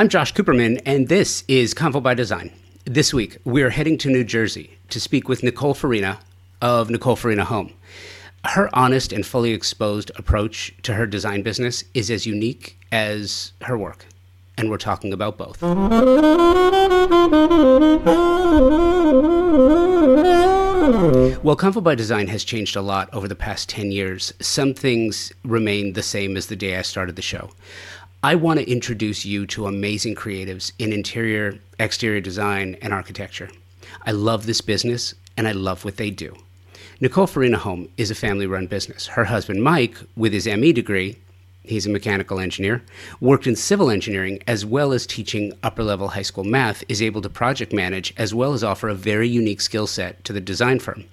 I'm Josh Cooperman, and this is Convo by Design. This week, we're heading to New Jersey to speak with Nicole Forina of Nicole Forina Home. Her honest and fully exposed approach to her design business is as unique as her work, and we're talking about both. Well, Convo by Design has changed a lot over the past 10 years. Some things remain the same as the day I started the show. I want to introduce you to amazing creatives in interior, exterior design, and architecture. I love this business and I love what they do. Nicole Forina Home is a family run business. Her husband, Mike, with his ME degree, he's a mechanical engineer, worked in civil engineering as well as teaching upper level high school math, is able to project manage as well as offer a very unique skill set to the design firm.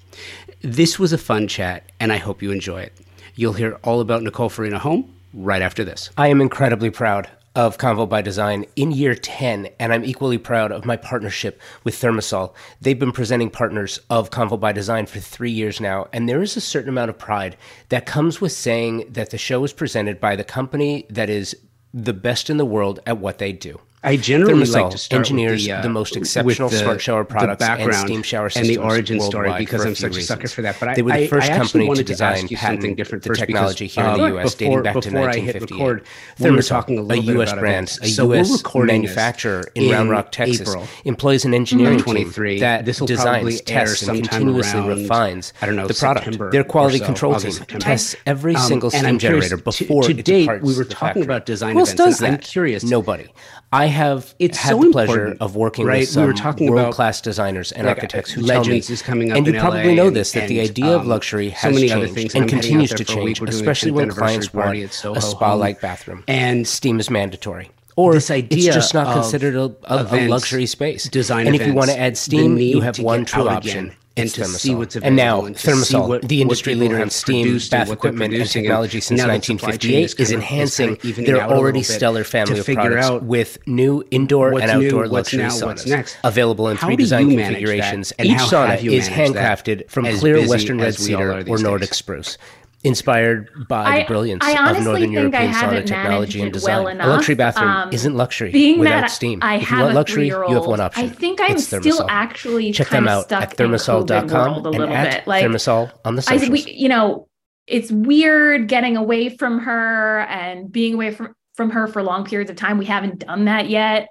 This was a fun chat, and I hope you enjoy it. You'll hear all about Nicole Forina Home right after this. I am incredibly proud of Convo by Design in year 10, and I'm equally proud of my partnership with ThermaSol. They've been presenting partners of Convo by Design for three years now, and there is a certain amount of pride that comes with saying that the show is presented by the company that is the best in the world at what they do. I generally like to start engineers the, uh, the most uh, exceptional the, smart shower products and steam shower systems and the origin story because I'm such reasons. a sucker for that. But I, they were the first I, I company to design to patent different the technology here in uh, the U.S. dating back to 1958. Thermasol, we talking a, a U.S. brand, a so U.S. manufacturer in Round Rock, Texas, April. employs an engineering hmm. team that designs, tests, and continuously refines I don't know the product. Their quality control team tests every um, single steam generator before it departs. We were talking about design events. I'm curious. Nobody. I have it's had so the pleasure of working right? with some we were talking world class designers and like architects who Legends tell me, is coming up and you probably LA know this that the idea um, of luxury has so many changed other things and continues to change, especially when clients want a spa like bathroom and steam is mandatory. Or this idea it's just not considered a, a, a luxury space. Design and if you want to add steam, you have one true option. And to Thermasol. see what's available. And now and Thermasol, what, the industry leader in steam bath equipment and technology since 1958, is enhancing their already stellar family of products out with new indoor and outdoor new, luxury now, saunas available in three design configurations. And Each sauna is handcrafted from clear Western red cedar or Nordic spruce inspired by I, the brilliance of Northern European sauna technology and design. Well a luxury bathroom um, isn't luxury being without that steam. I if you want luxury, you have one option. I think I'm still actually check them out at thermasol.com and at bit. Like, thermasol on the socials. I, we, you know, it's weird getting away from her and being away from from her for long periods of time. We haven't done that yet,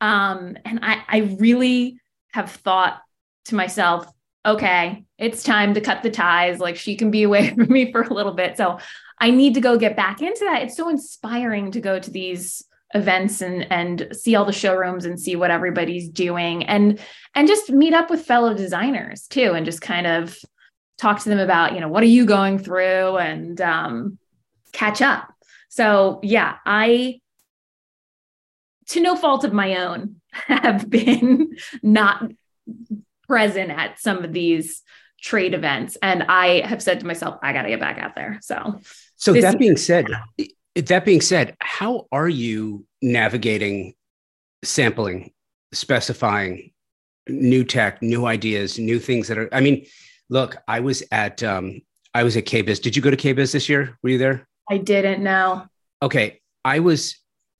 um, and I I really have thought to myself, okay, it's time to cut the ties. Like she can be away from me for a little bit. So I need to go get back into that. It's so inspiring to go to these events and and see all the showrooms and see what everybody's doing and and just meet up with fellow designers too and just kind of talk to them about you know what are you going through and um, catch up so yeah i to no fault of my own have been not present at some of these trade events. And I have said to myself, I got to get back out there. So, so that being said, that being said, how are you navigating sampling, specifying new tech, new ideas, new things that are, I mean, look, I was at, um, I was at KBIS. Did you go to KBIS this year? Were you there? I didn't know. Okay. I was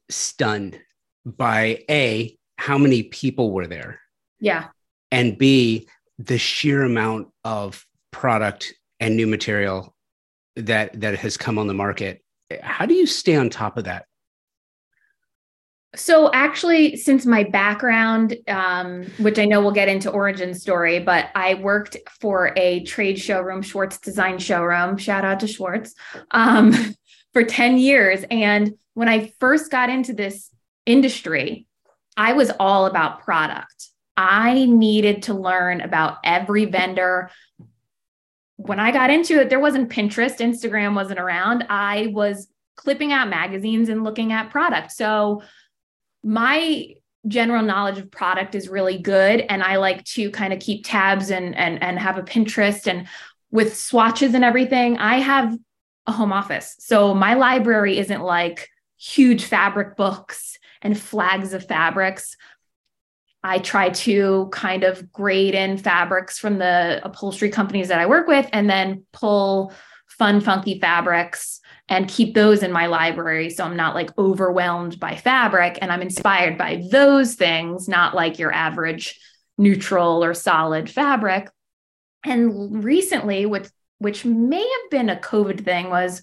stunned by A, how many people were there. Yeah and B, the sheer amount of product and new material that that has come on the market. How do you stay on top of that? So actually, since my background, um, which I know we'll get into origin story, but I worked for a trade showroom, Schwartz Design Showroom. Shout out to Schwartz um, for ten years. And when I first got into this industry, I was all about product. I needed to learn about every vendor. When I got into it, there wasn't Pinterest, Instagram wasn't around. I was clipping out magazines and looking at product. So my general knowledge of product is really good and I like to kind of keep tabs and and and have a Pinterest and with swatches and everything. I have a home office. So my library isn't like huge fabric books and flags of fabrics. I try to kind of grade in fabrics from the upholstery companies that I work with and then pull fun, funky fabrics and keep those in my library. So I'm not like overwhelmed by fabric and I'm inspired by those things, not like your average neutral or solid fabric. And recently, which, which may have been a COVID thing, was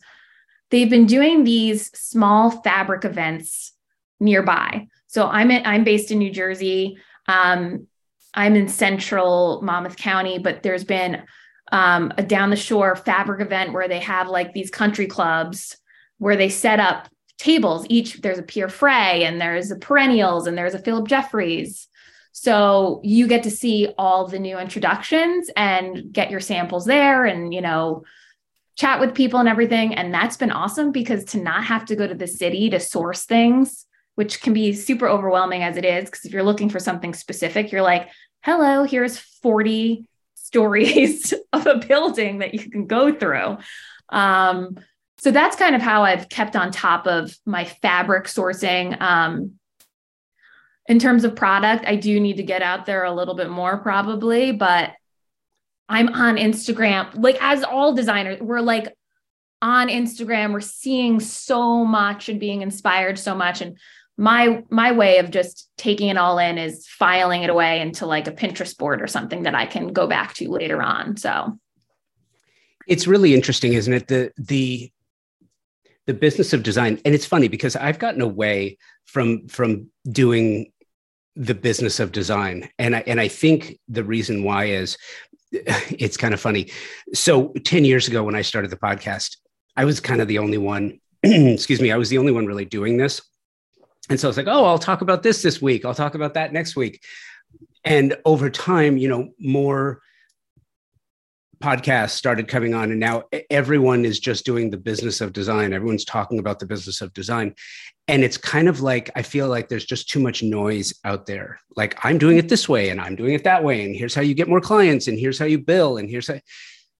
they've been doing these small fabric events nearby. So I'm in, I'm based in New Jersey. Um, I'm in central Monmouth County, but there's been um, a down the shore fabric event where they have like these country clubs where they set up tables. Each there's a Pierre Frey and there's a Perennials and there's a Philip Jeffries. So you get to see all the new introductions and get your samples there and, you know, chat with people and everything. And that's been awesome because to not have to go to the city to source things which can be super overwhelming as it is. Because if you're looking for something specific, you're like, hello, here's 40 stories of a building that you can go through. Um, so that's kind of how I've kept on top of my fabric sourcing. Um, in terms of product, I do need to get out there a little bit more probably, but I'm on Instagram. Like, as all designers, we're like on Instagram, we're seeing so much and being inspired so much. And my my way of just taking it all in is filing it away into like a Pinterest board or something that I can go back to later on. So it's really interesting, isn't it? The the the business of design, and it's funny because I've gotten away from from doing the business of design, and I and I think the reason why is it's kind of funny. So ten years ago, when I started the podcast, I was kind of the only one. excuse me, I was the only one really doing this and so it's like, oh, I'll talk about this this week. I'll talk about that next week. And over time, you know, more podcasts started coming on, and now everyone is just doing the business of design. Everyone's talking about the business of design. And it's kind of like, I feel like there's just too much noise out there. Like, I'm doing it this way, and I'm doing it that way. And here's how you get more clients, and here's how you bill, and here's how.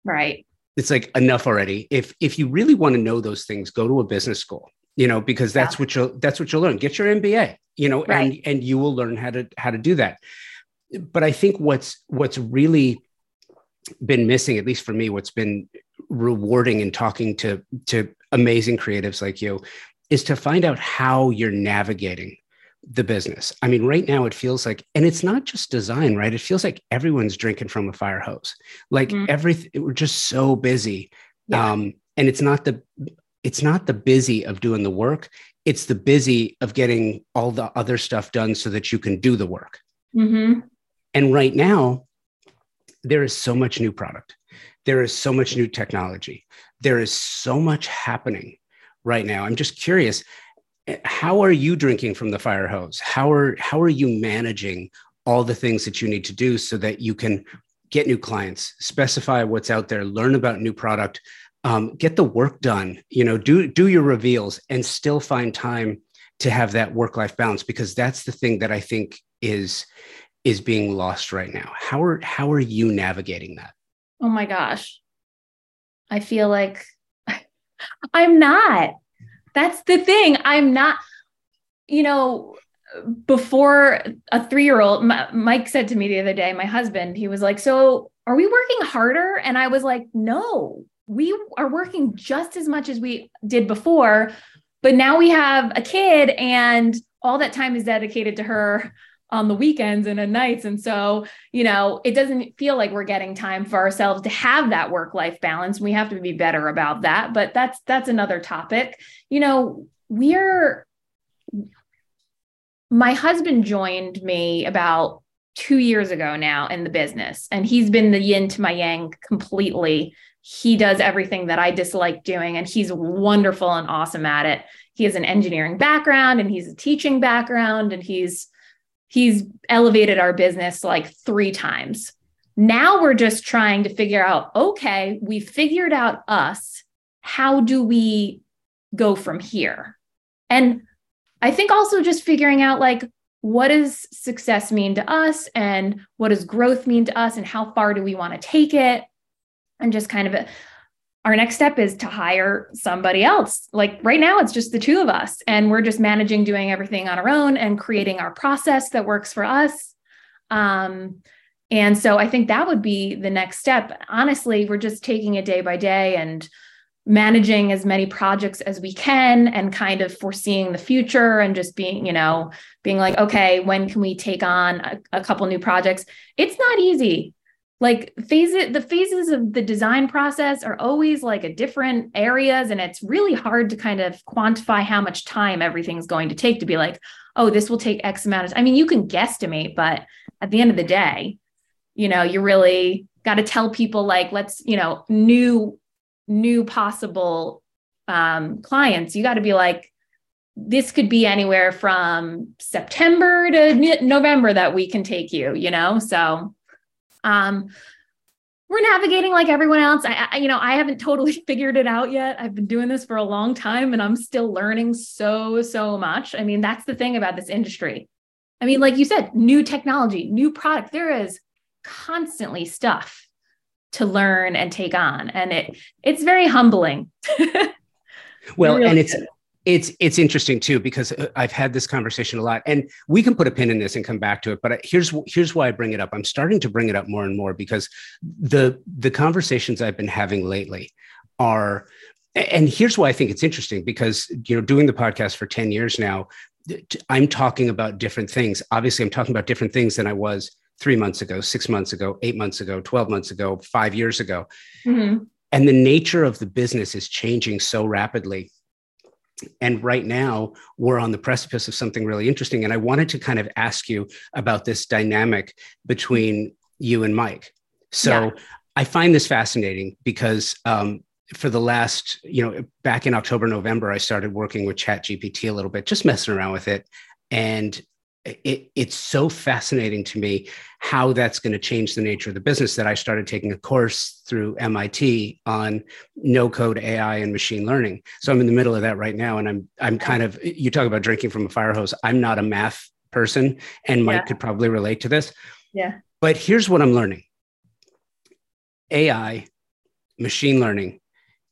Right. It's like enough already. If if you really want to know those things, go to a business school you know because that's yeah. what you'll that's what you'll learn get your mba you know right. and and you will learn how to how to do that but i think what's what's really been missing at least for me what's been rewarding in talking to to amazing creatives like you is to find out how you're navigating the business. I mean, right now it feels like, and it's not just design, right? It feels like everyone's drinking from a fire hose. Like mm-hmm. everything, we're just so busy. Yeah. Um, and it's not the it's not the busy of doing the work it's the busy of getting all the other stuff done so that you can do the work. Mm-hmm. and right now there is so much new product. There is so much new technology. There is so much happening right now. I'm just curious how are you drinking from the fire hose? How are how are you managing all the things that you need to do so that you can get new clients specify what's out there learn about new product um, get the work done you know do do your reveals and still find time to have that work life balance because that's the thing that i think is is being lost right now. How are how are you navigating that? Oh my gosh. I feel like i'm not. That's the thing. I'm not you know before a three year old mike said to me the other day my husband he was like so are we working harder? And i was like no we are working just as much as we did before, but now we have a kid and all that time is dedicated to her on the weekends and at nights. And so, you know, it doesn't feel like we're getting time for ourselves to have that work life balance. We have to be better about that, but that's that's another topic. You know, we're my husband joined me about 2 years ago now in the business and he's been the yin to my yang completely he does everything that I dislike doing, and he's wonderful and awesome at it. He has an engineering background and he's a teaching background, and he's he's elevated our business like three times. Now we're just trying to figure out okay, we figured out us. How do we go from here? And I think also just figuring out like what does success mean to us and what does growth mean to us and how far do we want to take it and just kind of a, our next step is to hire somebody else. Like right now, it's just the two of us, and we're just managing doing everything on our own and creating our process that works for us. Um, and so I think that would be the next step. Honestly, we're just taking it day by day and managing as many projects as we can and kind of foreseeing the future and just being, you know, being like, okay, when can we take on a, a couple new projects? It's not easy. Like phases, the phases of the design process are always like a different areas, and it's really hard to kind of quantify how much time everything's going to take to be like, oh, this will take X amount of. I mean, you can guesstimate, but at the end of the day, you know, you really got to tell people like, let's, you know, new new possible um, clients, you got to be like, this could be anywhere from September to November that we can take you, you know? So, um, we're navigating like everyone else. I, I, you know, I haven't totally figured it out yet. I've been doing this for a long time and I'm still learning so, so much. I mean, that's the thing about this industry. I mean, like you said, new technology, new product, there is constantly stuff to learn and take on and it it's very humbling well really and it's it's it's interesting too because uh, I've had this conversation a lot, and we can put a pin in this and come back to it. But here's here's why I bring it up. I'm starting to bring it up more and more because the the conversations I've been having lately are, and here's why I think it's interesting because you know doing the podcast for ten years now, I'm talking about different things. Obviously, I'm talking about different things than I was three months ago, six months ago, eight months ago, 12 months ago, five years ago. Mm-hmm. And the nature of the business is changing so rapidly. And right now, we're on the precipice of something really interesting. And I wanted to kind of ask you about this dynamic between you and Mike. So yeah. I find this fascinating because um, for the last, you know, back in October, November, I started working with ChatGPT a little bit, just messing around with it. And it, it's so fascinating to me how that's going to change the nature of the business that I started taking a course through MIT on no code AI and machine learning. So I'm in the middle of that right now. And I'm, I'm kind of, you talk about drinking from a fire hose. I'm not a math person and Mike yeah. could probably relate to this. Yeah. But here's what I'm learning AI, machine learning,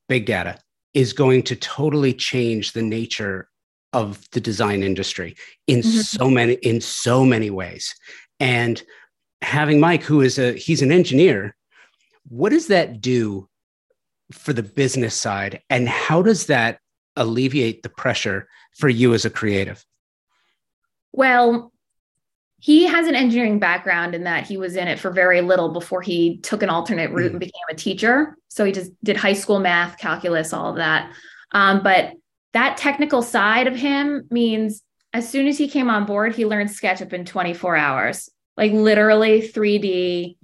big data is going to totally change the nature of the design industry in mm-hmm. so many in so many ways. And having mike who is a he's an engineer what does that do for the business side? And how does that alleviate the pressure for you as a creative? Well he has an engineering background in that he was in it for very little before he took an alternate route mm. and became a teacher. So he just did high school math calculus all of that. Um, but that technical side of him means as soon as he came on board, he learned SketchUp in 24 hours, like literally 3D.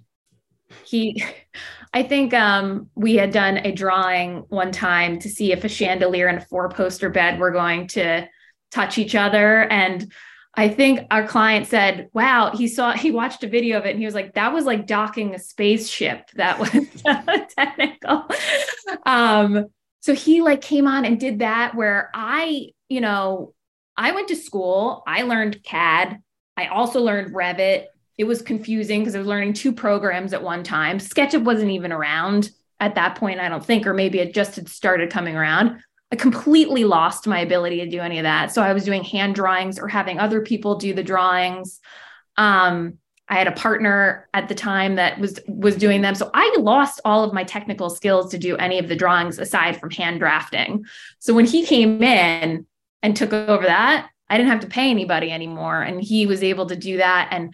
He, I think um, we had done a drawing one time to see if a chandelier and a four poster bed were going to touch each other. And I think our client said, wow, he saw, he watched a video of it and he was like, that was like docking a spaceship. That was technical. Um, so he like came on and did that where I, you know, I went to school, I learned CAD, I also learned Revit. It was confusing because I was learning two programs at one time. SketchUp wasn't even around at that point, I don't think, or maybe it just had started coming around. I completely lost my ability to do any of that. So I was doing hand drawings or having other people do the drawings. Um, I had a partner at the time that was was doing them. So I lost all of my technical skills to do any of the drawings aside from hand drafting. So when he came in and took over that, I didn't have to pay anybody anymore and he was able to do that and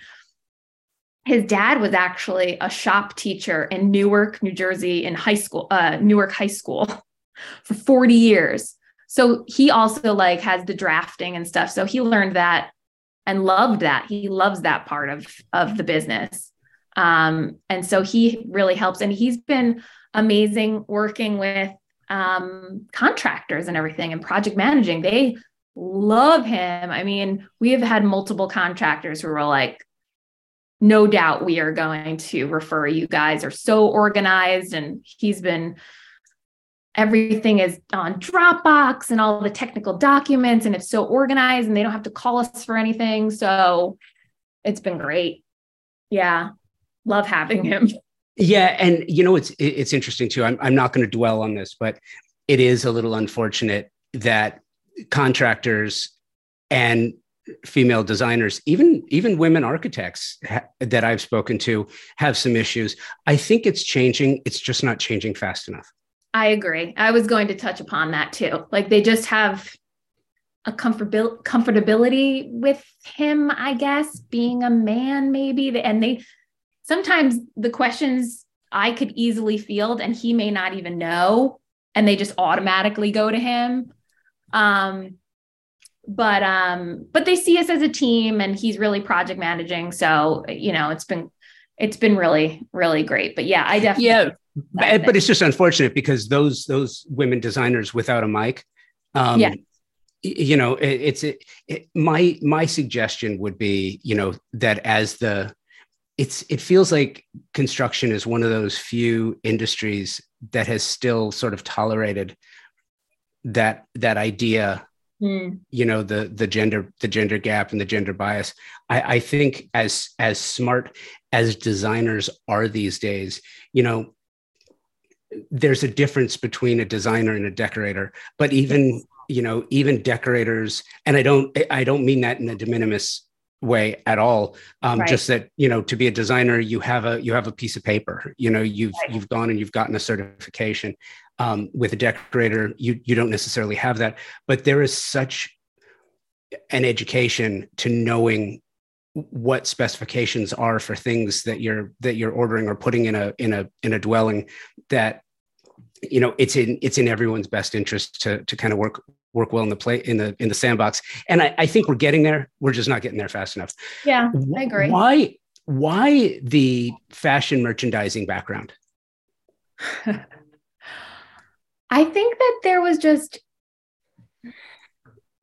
his dad was actually a shop teacher in Newark, New Jersey in high school, uh, Newark High School for 40 years. So he also like has the drafting and stuff. So he learned that and loved that. He loves that part of of the business. Um, and so he really helps. And he's been amazing working with um, contractors and everything and project managing. They love him. I mean, we have had multiple contractors who were like, no doubt we are going to refer you guys are so organized. And he's been everything is on Dropbox and all the technical documents, and it's so organized, and they don't have to call us for anything. So it's been great. Yeah, love having him. Yeah, and you know it's it's interesting too. I'm I'm not going to dwell on this, but it is a little unfortunate that contractors and female designers even even women architects ha- that i've spoken to have some issues i think it's changing it's just not changing fast enough I agree. I was going to touch upon that too. Like they just have a comfortabil- comfortability with him, I guess, being a man, maybe. And they sometimes the questions I could easily field and he may not even know, and they just automatically go to him. Um, but um, but they see us as a team and he's really project managing. So, you know, it's been it's been really, really great. But yeah, I definitely yeah but, but, it's just unfortunate because those those women designers without a mic um yeah. you know it, it's it, it, my my suggestion would be you know that as the it's it feels like construction is one of those few industries that has still sort of tolerated that that idea mm. you know the the gender the gender gap and the gender bias. I i think as as smart as designers are these days you know there's a difference between a designer and a decorator but even you know even decorators and i don't i don't mean that in a de minimis way at all um, right. just that you know to be a designer you have a you have a piece of paper you know you've right. you've gone and you've gotten a certification um, with a decorator you you don't necessarily have that but there is such an education to knowing what specifications are for things that you're that you're ordering or putting in a in a in a dwelling that you know it's in it's in everyone's best interest to to kind of work work well in the play in the in the sandbox. And I, I think we're getting there. We're just not getting there fast enough. Yeah i agree. why why the fashion merchandising background? I think that there was just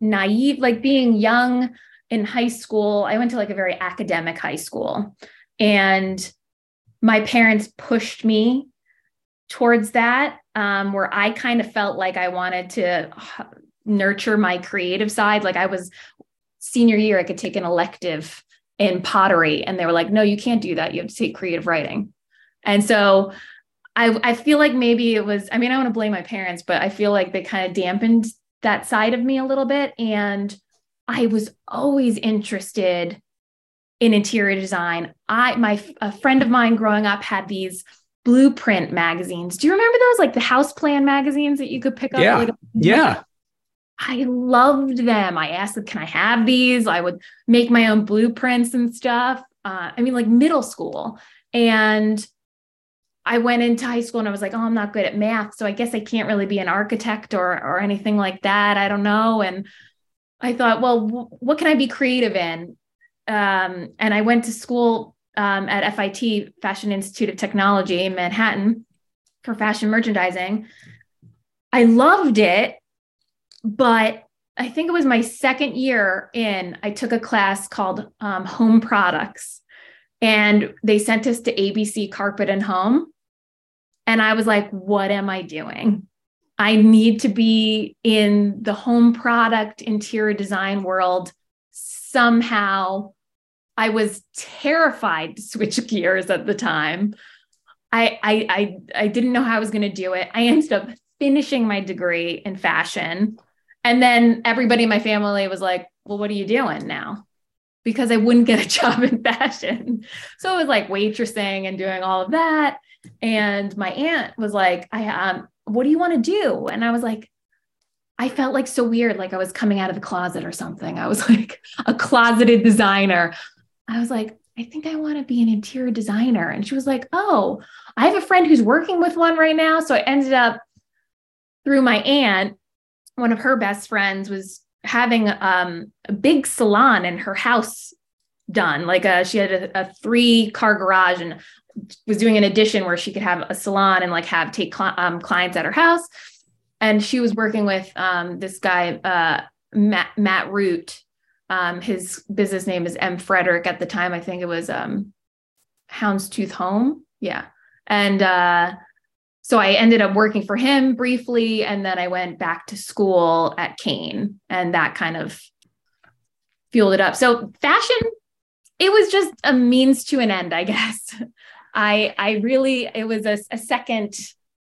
naive like being young in high school, I went to like a very academic high school, and my parents pushed me towards that, um, where I kind of felt like I wanted to nurture my creative side. Like I was senior year, I could take an elective in pottery, and they were like, no, you can't do that. You have to take creative writing. And so I, I feel like maybe it was, I mean, I want to blame my parents, but I feel like they kind of dampened that side of me a little bit. And I was always interested in interior design. I my a friend of mine growing up had these blueprint magazines. Do you remember those like the house plan magazines that you could pick up? Yeah. Like, yeah. I loved them. I asked them, can I have these? I would make my own blueprints and stuff. Uh, I mean, like middle school. And I went into high school and I was like, oh, I'm not good at math. So I guess I can't really be an architect or or anything like that. I don't know. And I thought, well, w- what can I be creative in? Um, and I went to school um, at FIT, Fashion Institute of Technology in Manhattan, for fashion merchandising. I loved it, but I think it was my second year in, I took a class called um, Home Products, and they sent us to ABC Carpet and Home. And I was like, what am I doing? I need to be in the home product interior design world somehow. I was terrified to switch gears at the time. I I I, I didn't know how I was going to do it. I ended up finishing my degree in fashion. And then everybody in my family was like, "Well, what are you doing now?" Because I wouldn't get a job in fashion. So it was like waitressing and doing all of that. And my aunt was like, I um what do you want to do? And I was like, I felt like so weird, like I was coming out of the closet or something. I was like a closeted designer. I was like, I think I want to be an interior designer. And she was like, Oh, I have a friend who's working with one right now. So I ended up through my aunt, one of her best friends was having um, a big salon in her house done. Like a, uh, she had a, a three car garage and was doing an addition where she could have a salon and like have take cl- um, clients at her house. And she was working with um, this guy, uh, Matt, Matt Root. Um, his business name is M. Frederick at the time. I think it was um, Houndstooth Home. Yeah. And uh, so I ended up working for him briefly. And then I went back to school at Kean and that kind of fueled it up. So fashion, it was just a means to an end, I guess. I I really it was a, a second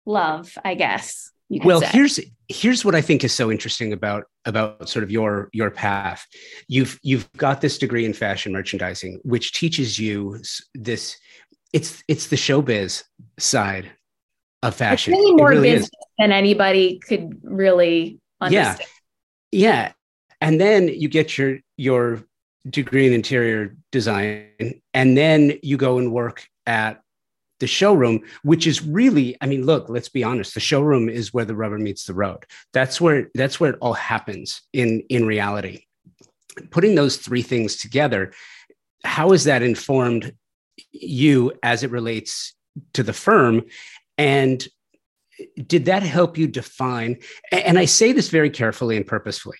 love, I guess. Well, say. here's here's what I think is so interesting about about sort of your your path. You've you've got this degree in fashion merchandising, which teaches you this. It's it's the showbiz side of fashion. It's really more really business is. than anybody could really understand. Yeah. Yeah. And then you get your your degree in interior design and then you go and work at the showroom which is really i mean look let's be honest the showroom is where the rubber meets the road. That's where that's where it all happens in in reality. Putting those three things together how has that informed you as it relates to the firm? And did that help you define and i say this very carefully and purposefully.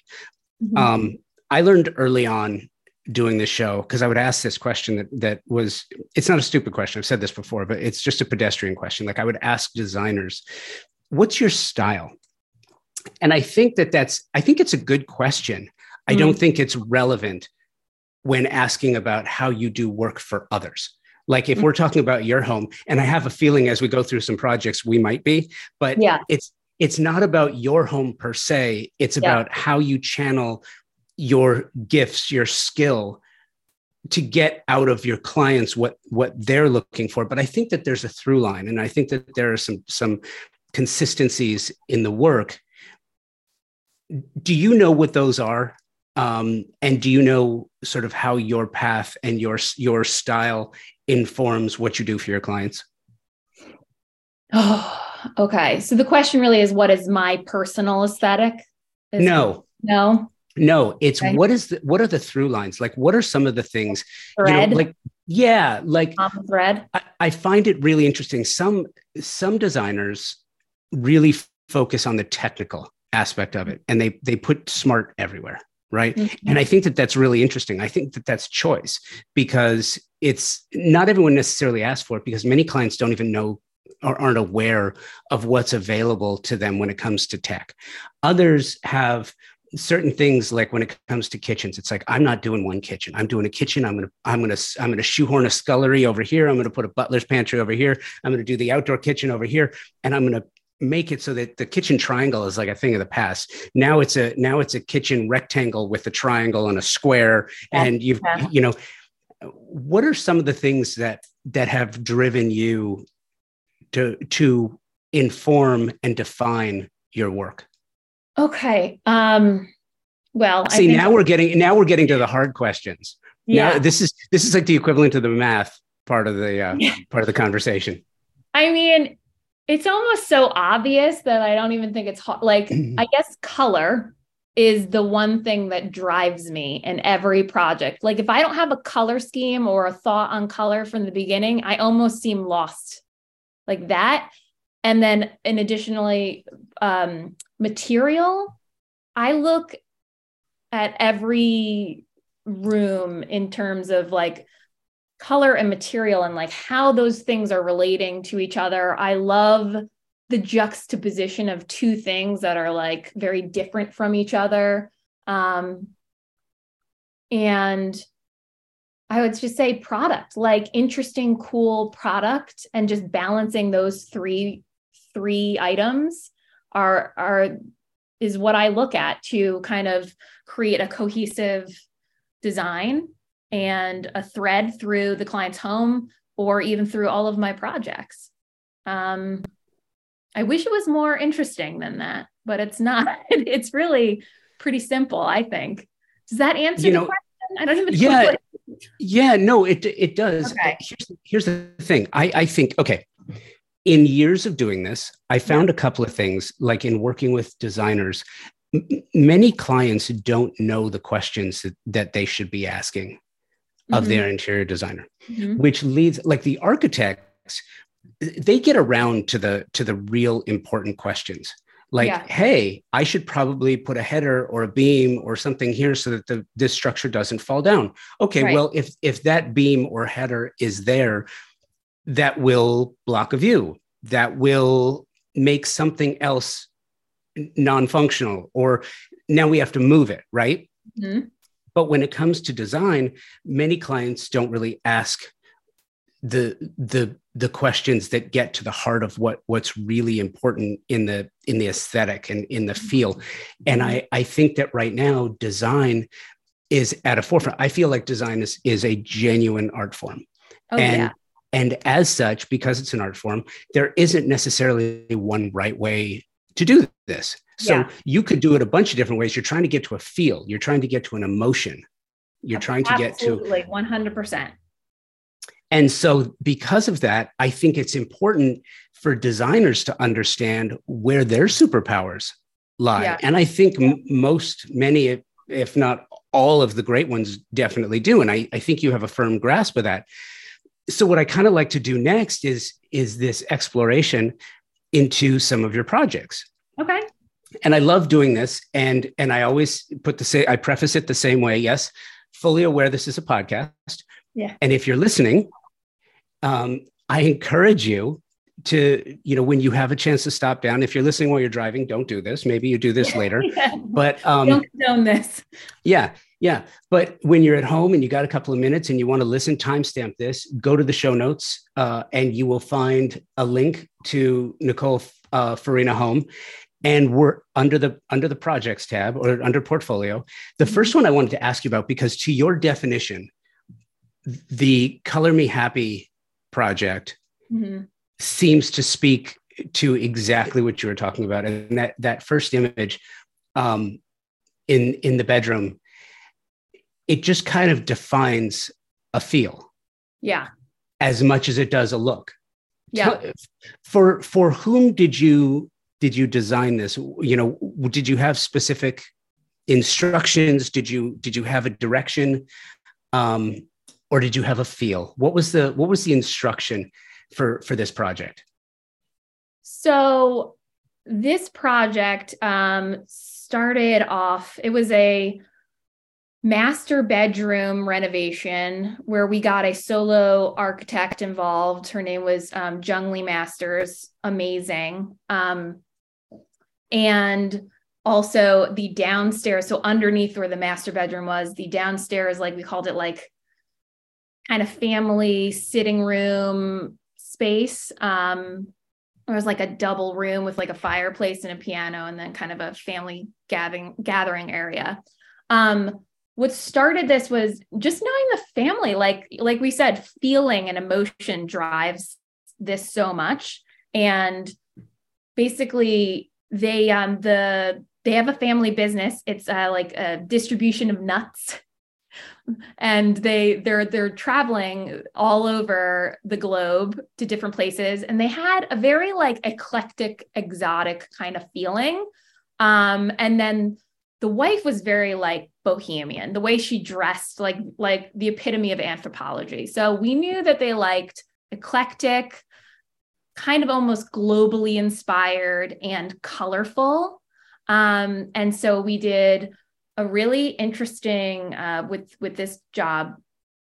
Mm-hmm. um, i learned early on doing this show because i would ask this question that, that was it's not a stupid question i've said this before but it's just a pedestrian question like i would ask designers what's your style and i think that that's i think it's a good question mm-hmm. i don't mm-hmm. think it's relevant when asking about how you do work for others like if we're talking about your home, and I have a feeling as we go through some projects, we might be, but yeah. it's it's not about your home per se. It's about yeah. how you channel your gifts, your skill to get out of your clients what what they're looking for. But I think that there's a through line, and I think that there are some some consistencies in the work. Do you know what those are? Um, and do you know sort of how your path and your your style informs what you do for your clients? Oh, okay. So the question really is what is my personal aesthetic? Is no. no. No, it's okay. what is the what are the through lines? Like what are some of the things thread? You know, like yeah, like um, thread. I, I find it really interesting. Some some designers really f- focus on the technical aspect of it and they they put smart everywhere right mm-hmm. and i think that that's really interesting i think that that's choice because it's not everyone necessarily asks for it because many clients don't even know or aren't aware of what's available to them when it comes to tech. Others have certain things like when it comes to kitchens it's like i'm not doing one kitchen. I'm doing a kitchen. I'm gonna i'm gonna i'm gonna shoehorn a scullery over here. I'm gonna put a butler's pantry over here. I'm gonna do the outdoor kitchen over here. And i'm gonna make it so that the kitchen triangle is like a thing of the past. Now it's a now it's a kitchen rectangle with a triangle and a square yeah. and you've yeah. you know what are some of the things that that have driven you to to inform and define your work okay um well see now we're getting now we're getting to the hard questions yeah now, this is this is like the equivalent to the math part of the uh, part of the conversation i mean it's almost so obvious that i don't even think it's hard like i guess color is the one thing that drives me in every project. Like if I don't have a color scheme or a thought on color from the beginning, I almost seem lost like that. And then in additionally um, material, I look at every room in terms of like color and material and like how those things are relating to each other. I love the juxtaposition of two things that are like very different from each other. Um, and I would just say product, like interesting, cool product, and just balancing those three three items are are is what I look at to kind of create a cohesive design and a thread through the client's home or even through all of my projects. Um, I wish it was more interesting than that, but it's not. it's really pretty simple, I think. Does that answer you know, the question? I don't even Yeah. Yeah, no, it it does. Okay. Here's, here's the thing. I, I think, okay. In years of doing this, I found a couple of things, like in working with designers, m- many clients don't know the questions that, that they should be asking mm-hmm. of their interior designer, mm-hmm. which leads like the architects they get around to the to the real important questions like yeah. hey i should probably put a header or a beam or something here so that the this structure doesn't fall down okay right. well if if that beam or header is there that will block a view that will make something else non-functional or now we have to move it right? Mm-hmm. but when it comes to design many clients don't really ask the the the questions that get to the heart of what what's really important in the in the aesthetic and in the feel. And i i think that right now design is at a forefront. I feel like design is is a genuine art form. Oh, and yeah. And as such, because it's an art form, there isn't necessarily one right way to do this. So yeah. you could do it a bunch of different ways. You're trying to get to a feel, you're trying to get to an emotion, you're trying to get to. Absolutely, 100%. And so, because of that, I think it's important for designers to understand where their superpowers lie. Yeah. And I think yeah. m- most, many, if not all of the great ones definitely do. And I, I think you have a firm grasp of that. So what I kind of like to do next is is this exploration into some of your projects. Okay. And I love doing this. And and I always put the say I preface it the same way. Yes, fully aware this is a podcast. Yeah. And if you're listening, um, I encourage you to you know when you have a chance to stop down if you're listening while you're driving don't do this maybe you do this later yeah. but um don't condone this yeah yeah but when you're at home and you got a couple of minutes and you want to listen timestamp this go to the show notes uh, and you will find a link to nicole uh, forina home and we're under the under the projects tab or under portfolio the mm-hmm. first one i wanted to ask you about because to your definition the color me happy project mm-hmm seems to speak to exactly what you were talking about. And that that first image um, in in the bedroom, it just kind of defines a feel. Yeah. As much as it does a look. Yeah. For for whom did you did you design this? You know, did you have specific instructions? Did you did you have a direction? Um, or did you have a feel? What was the what was the instruction for for this project? So this project um, started off. It was a master bedroom renovation where we got a solo architect involved. Her name was um, Jung Lee Masters. Amazing. Um, and also the downstairs. So underneath where the master bedroom was, the downstairs, like we called it, like kind of family sitting room space. Um, it was like a double room with like a fireplace and a piano, and then kind of a family gathering gathering area. Um, what started this was just knowing the family, like like we said, feeling and emotion drives this so much, and basically they um the they have a family business. It's uh, like a distribution of nuts. And they they're they're traveling all over the globe to different places. And they had a very like eclectic exotic kind of feeling. Um and then the wife was very like bohemian the way she dressed like like the epitome of Anthropologie so we knew that they liked eclectic kind of almost globally inspired and colorful um and so we did a really interesting uh, with with this job.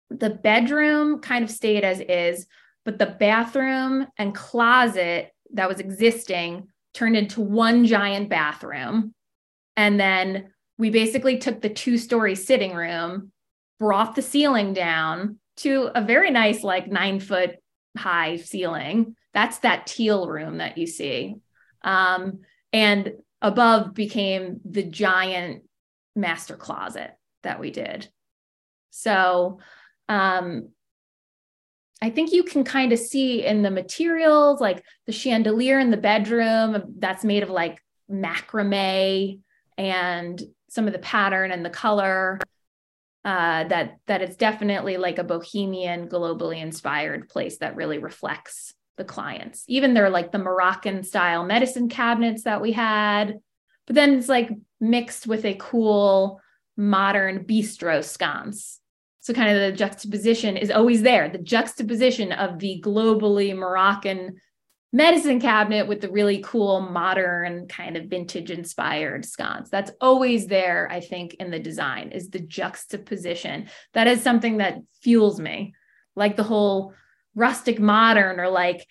The bedroom kind of stayed as is, but the bathroom and closet that was existing turned into one giant bathroom. And then we basically took the two story sitting room, brought the ceiling down to a very nice, like nine foot high ceiling. That's that teal room that you see. Um, and above became the giant master closet that we did. So um, I think you can kind of see in the materials, like the chandelier in the bedroom, that's made of like macrame and some of the pattern and the color. Uh, that that it's definitely like a bohemian, globally inspired place that really reflects the clients. Even they're like the Moroccan style medicine cabinets that we had, but then it's like mixed with a cool modern bistro sconce. So kind of the juxtaposition is always there. The juxtaposition of the globally Moroccan medicine cabinet with the really cool modern kind of vintage inspired sconce. That's always there, I think, in the design is the juxtaposition. That is something that fuels me. Like the whole rustic modern or like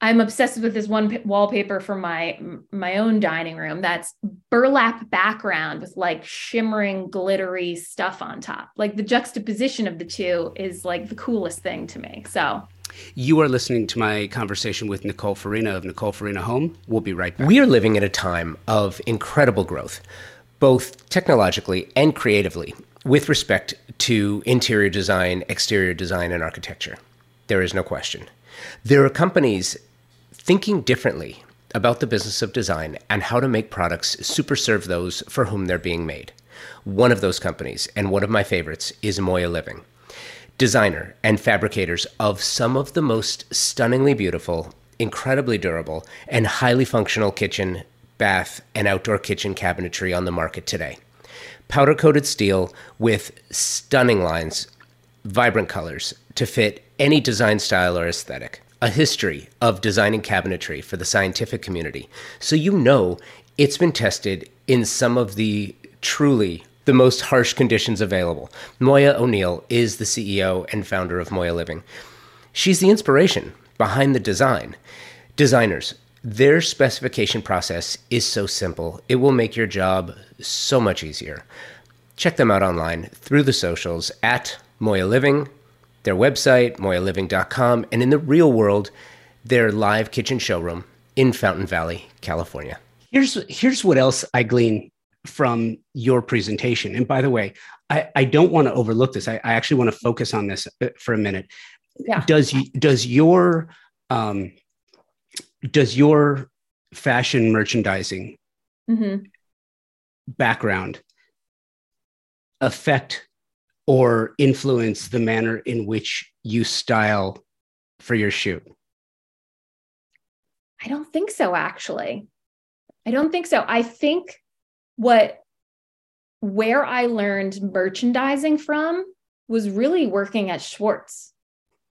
I'm obsessed with this one p- wallpaper for my my own dining room. That's burlap background with like shimmering, glittery stuff on top. Like the juxtaposition of the two is like the coolest thing to me. So. You are listening to my conversation with Nicole Forina of Nicole Forina Home. We'll be right back. We are living at a time of incredible growth, both technologically and creatively, with respect to interior design, exterior design, and architecture There is no question. There are companies thinking differently about the business of design and how to make products super serve those for whom they're being made. One of those companies, and one of my favorites, is Moya Living, designer and fabricators of some of the most stunningly beautiful, incredibly durable, and highly functional kitchen, bath, and outdoor kitchen cabinetry on the market today. Powder coated steel with stunning lines, vibrant colors to fit any design style or aesthetic a history of designing cabinetry for the scientific community. So you know it's been tested in some of the truly the most harsh conditions available. Moya O'Neill is the CEO and founder of Moya Living. She's the inspiration behind the design. Designers, their specification process is so simple, it will make your job so much easier. Check them out online through the socials at Moya Living, their website, moyaliving.com, and in the real world, their live kitchen showroom in Fountain Valley, California. Here's here's what else I glean from your presentation. And by the way, I, I don't want to overlook this. I, I actually want to focus on this uh, for a minute. Yeah. Does does your um, does your fashion merchandising mm-hmm. background affect or influence the manner in which you style for your shoot? I don't think so, actually. I don't think so. I think what where I learned merchandising from was really working at Schwartz.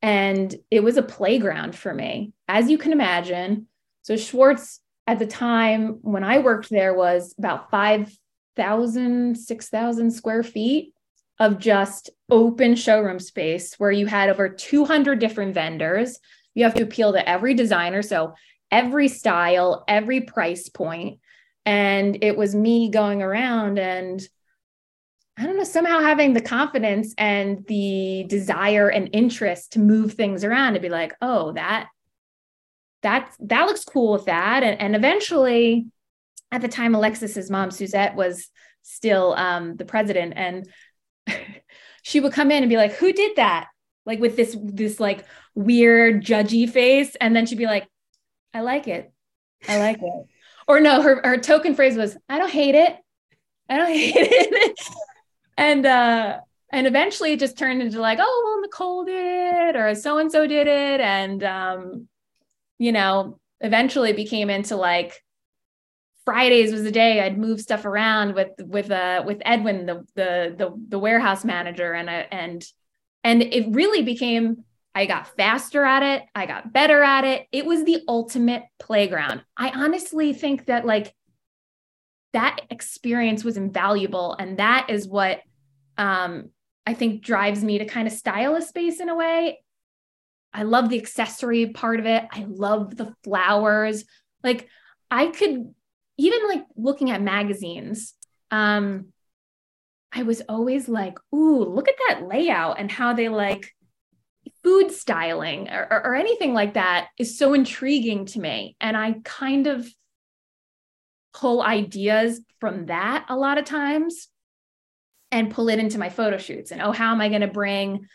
And it was a playground for me, as you can imagine. So, Schwartz at the time when I worked there was about 5,000, 6,000 square feet of just open showroom space where you had over 200 different vendors. You have to appeal to every designer. So every style, every price point. And it was me going around and I don't know, somehow having the confidence and the desire and interest to move things around to be like, oh, that that that looks cool with that. And, and eventually, at the time, Alexis's mom, Suzette, was still um, the president. And she would come in and be like, "Who did that?" Like with this this like weird judgy face, and then she'd be like, "I like it, I like it." Or no, her her token phrase was, "I don't hate it, I don't hate it," and uh, and eventually it just turned into like, "Oh, well, Nicole did it, or so and so did it," and um, you know, eventually it became into like Fridays was the day I'd move stuff around with with uh with Edwin the the the, the warehouse manager. And uh, and and it really became I got faster at it. I got better at it. It was the ultimate playground. I honestly think that like that experience was invaluable and that is what um I think drives me to kind of style a space in a way. I love the accessory part of it. I love the flowers. Like I could even like looking at magazines, um, I was always like, ooh, look at that layout and how they like food styling or, or, or anything like that is so intriguing to me. And I kind of pull ideas from that a lot of times and pull it into my photo shoots and oh how am i going to bring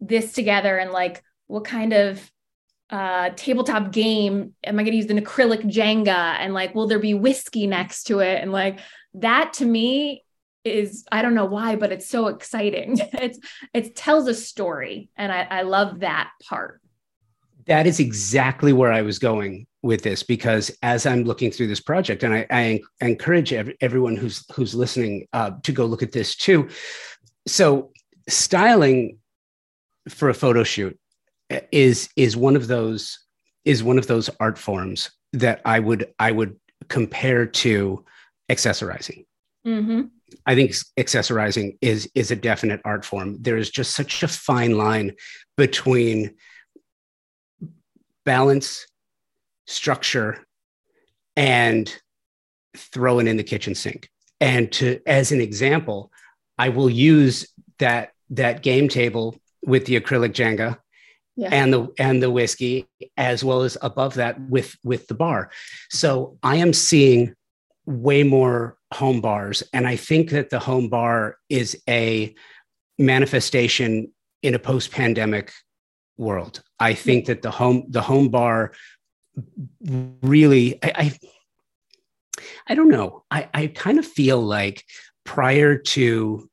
this together and like what kind of uh, tabletop game am I going to use an acrylic Jenga and like will there be whiskey next to it and like that to me is I don't know why but it's so exciting it's it tells a story and I, I love that part that is exactly where I was going with this because as I'm looking through this project and I, I encourage every, everyone who's who's listening uh, to go look at this too so styling for a photo shoot is is one of those is one of those art forms that I would I would compare to accessorizing. Mm-hmm. I think accessorizing is is a definite art form. There is just such a fine line between balance, structure, and throwing in the kitchen sink. And to as an example, I will use that that game table with the acrylic Jenga yeah. and the and the whiskey as well as above that with with the bar so i am seeing way more home bars and i think that the home bar is a manifestation in a post pandemic world. I think that the home the home bar really I I, I don't know. I, I kind of feel like prior to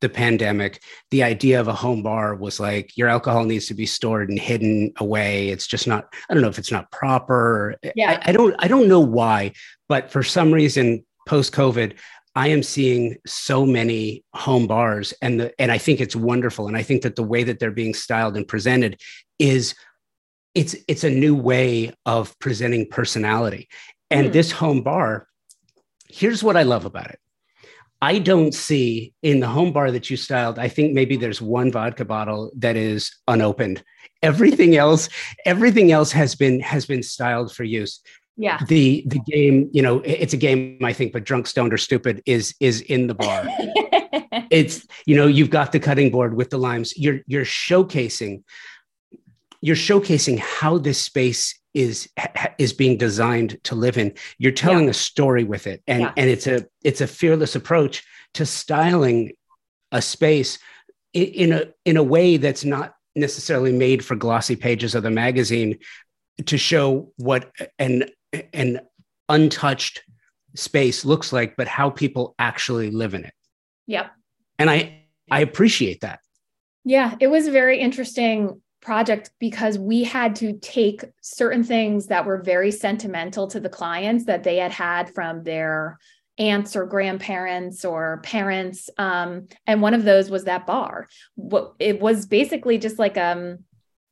the pandemic, the idea of a home bar was like your alcohol needs to be stored and hidden away. It's just not, I don't know if it's not proper. Yeah. I, I don't, I don't know why, but for some reason, post COVID, I am seeing so many home bars and the, and I think it's wonderful. And I think that the way that they're being styled and presented is it's, it's a new way of presenting personality. And mm. this home bar, here's what I love about it. I don't see in the home bar that you styled, I think maybe there's one vodka bottle that is unopened. Everything else, everything else has been has been styled for use. Yeah. The the game, you know, it's a game I think, but drunk, stoned, or stupid is is in the bar. it's you know, you've got the cutting board with the limes. You're you're showcasing you're showcasing how this space is is being designed to live in you're telling yeah. a story with it and yeah. and it's a it's a fearless approach to styling a space in, in a in a way that's not necessarily made for glossy pages of the magazine to show what an an untouched space looks like but how people actually live in it. Yep. And i i appreciate that. Yeah it was a very interesting project because we had to take certain things that were very sentimental to the clients that they had had from their aunts or grandparents or parents. Um, and one of those was that bar. What it was basically just like um,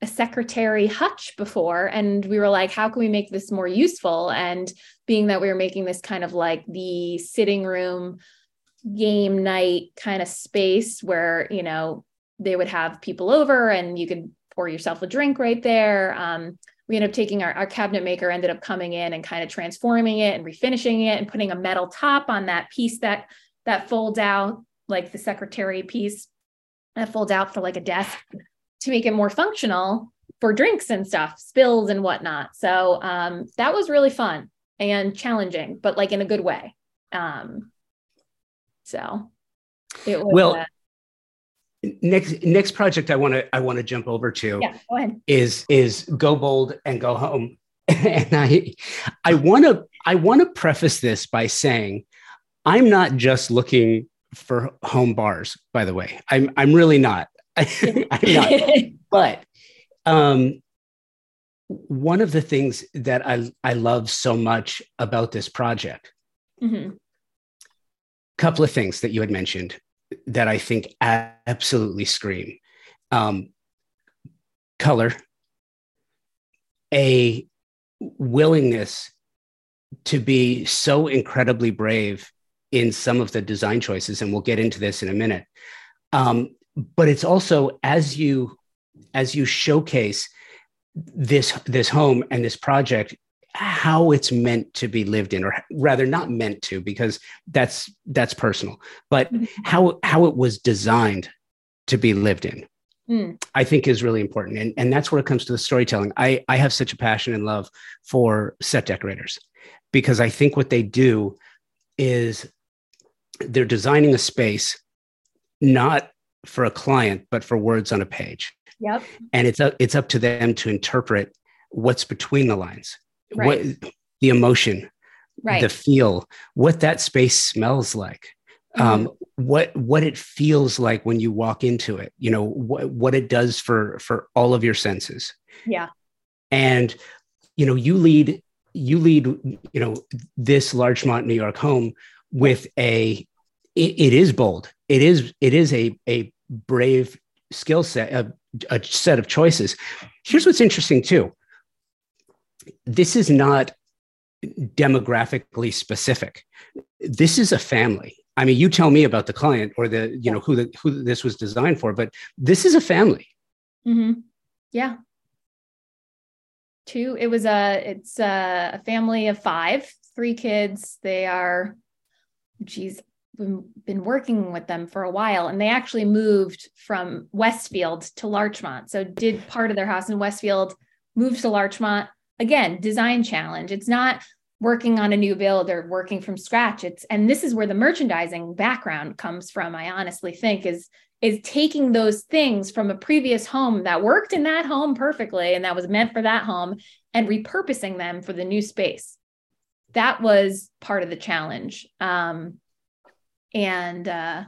a secretary hutch before and we were like how can we make this more useful and being that we were making this kind of like the sitting room game night kind of space where you know they would have people over and you could pour yourself a drink right there. Um, we ended up taking our, our cabinet maker ended up coming in and kind of transforming it and refinishing it and putting a metal top on that piece that that folds out like the secretary piece that folds out for like a desk to make it more functional for drinks and stuff spills and whatnot so um, that was really fun and challenging but like in a good way um, so it was well uh, next next project I want to I want to jump over to yeah, go ahead. is is go bold and go home. and I I want to I want to preface this by saying I'm not just looking for home bars, by the way. I'm I'm really not. I'm not. but um one of the things that I I love so much about this project. Mm-hmm. Couple of things that you had mentioned that I think absolutely scream um, color, a willingness to be so incredibly brave in some of the design choices, and we'll get into this in a minute. Um, but it's also as you as you showcase this this home and this project how it's meant to be lived in or rather not meant to because that's that's personal but mm-hmm. how how it was designed to be lived in mm. i think is really important and and that's where it comes to the storytelling i i have such a passion and love for set decorators because i think what they do is they're designing a space not for a client but for words on a page yep and it's up it's up to them to interpret what's between the lines right. what the emotion, right. the feel, what that space smells like. Mm-hmm. Um, what what it feels like when you walk into it you know what what it does for for all of your senses yeah and you know you lead you lead you know this larchmont new york home with a it, it is bold it is it is a a brave skill set a, a set of choices here's what's interesting too this is not demographically specific. This is a family. I mean, you tell me about the client or the, you know, who the, who this was designed for, but this is a family. Mm-hmm. Yeah. Two. It was a. It's a family of five, three kids. They are, geez, been working with them for a while, and they actually moved from Westfield to Larchmont. So did part of their house in Westfield, moved to Larchmont, again, design challenge. It's not working on a new build or working from scratch. It's and this is where the merchandising background comes from. I honestly think is is taking those things from a previous home that worked in that home perfectly and that was meant for that home and repurposing them for the new space. That was part of the challenge. Um, and uh,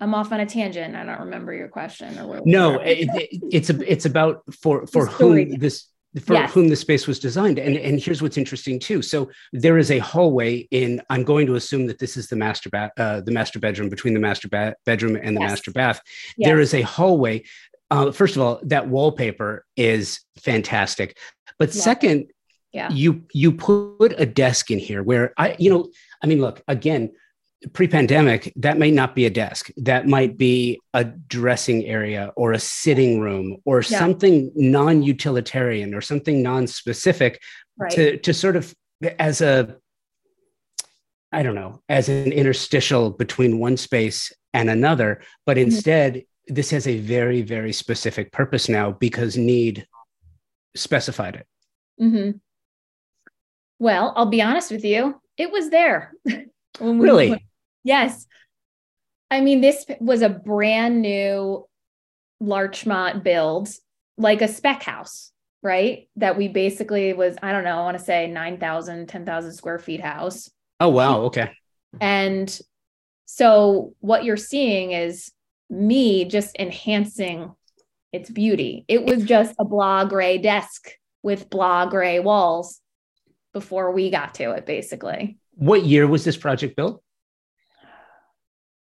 I'm off on a tangent. I don't remember your question or where. No, it, it, it's a, it's about for for whom this for yes. whom the space was designed. And and here's what's interesting too. So there is a hallway in. I'm going to assume that this is the master bath, uh, the master bedroom between the master ba- bedroom and the yes. master bath. Yes. There is a hallway. Uh, first of all, that wallpaper is fantastic. But second, yeah, you you put a desk in here where I, you know, I mean, look again pre-pandemic that may not be a desk that might be a dressing area or a sitting room or yeah. something non-utilitarian or something non-specific right. to to sort of as a i don't know as an interstitial between one space and another but mm-hmm. instead mm-hmm. this has a very very specific purpose now because need specified it mm-hmm. well i'll be honest with you it was there really Yes. I mean, this was a brand new Larchmont build, like a spec house, right? That we basically was, I don't know, I want to say 9,000, 10,000 square feet house. Oh, wow. Okay. And so what you're seeing is me just enhancing its beauty. It was just a blah gray desk with blah gray walls before we got to it, basically. What year was this project built?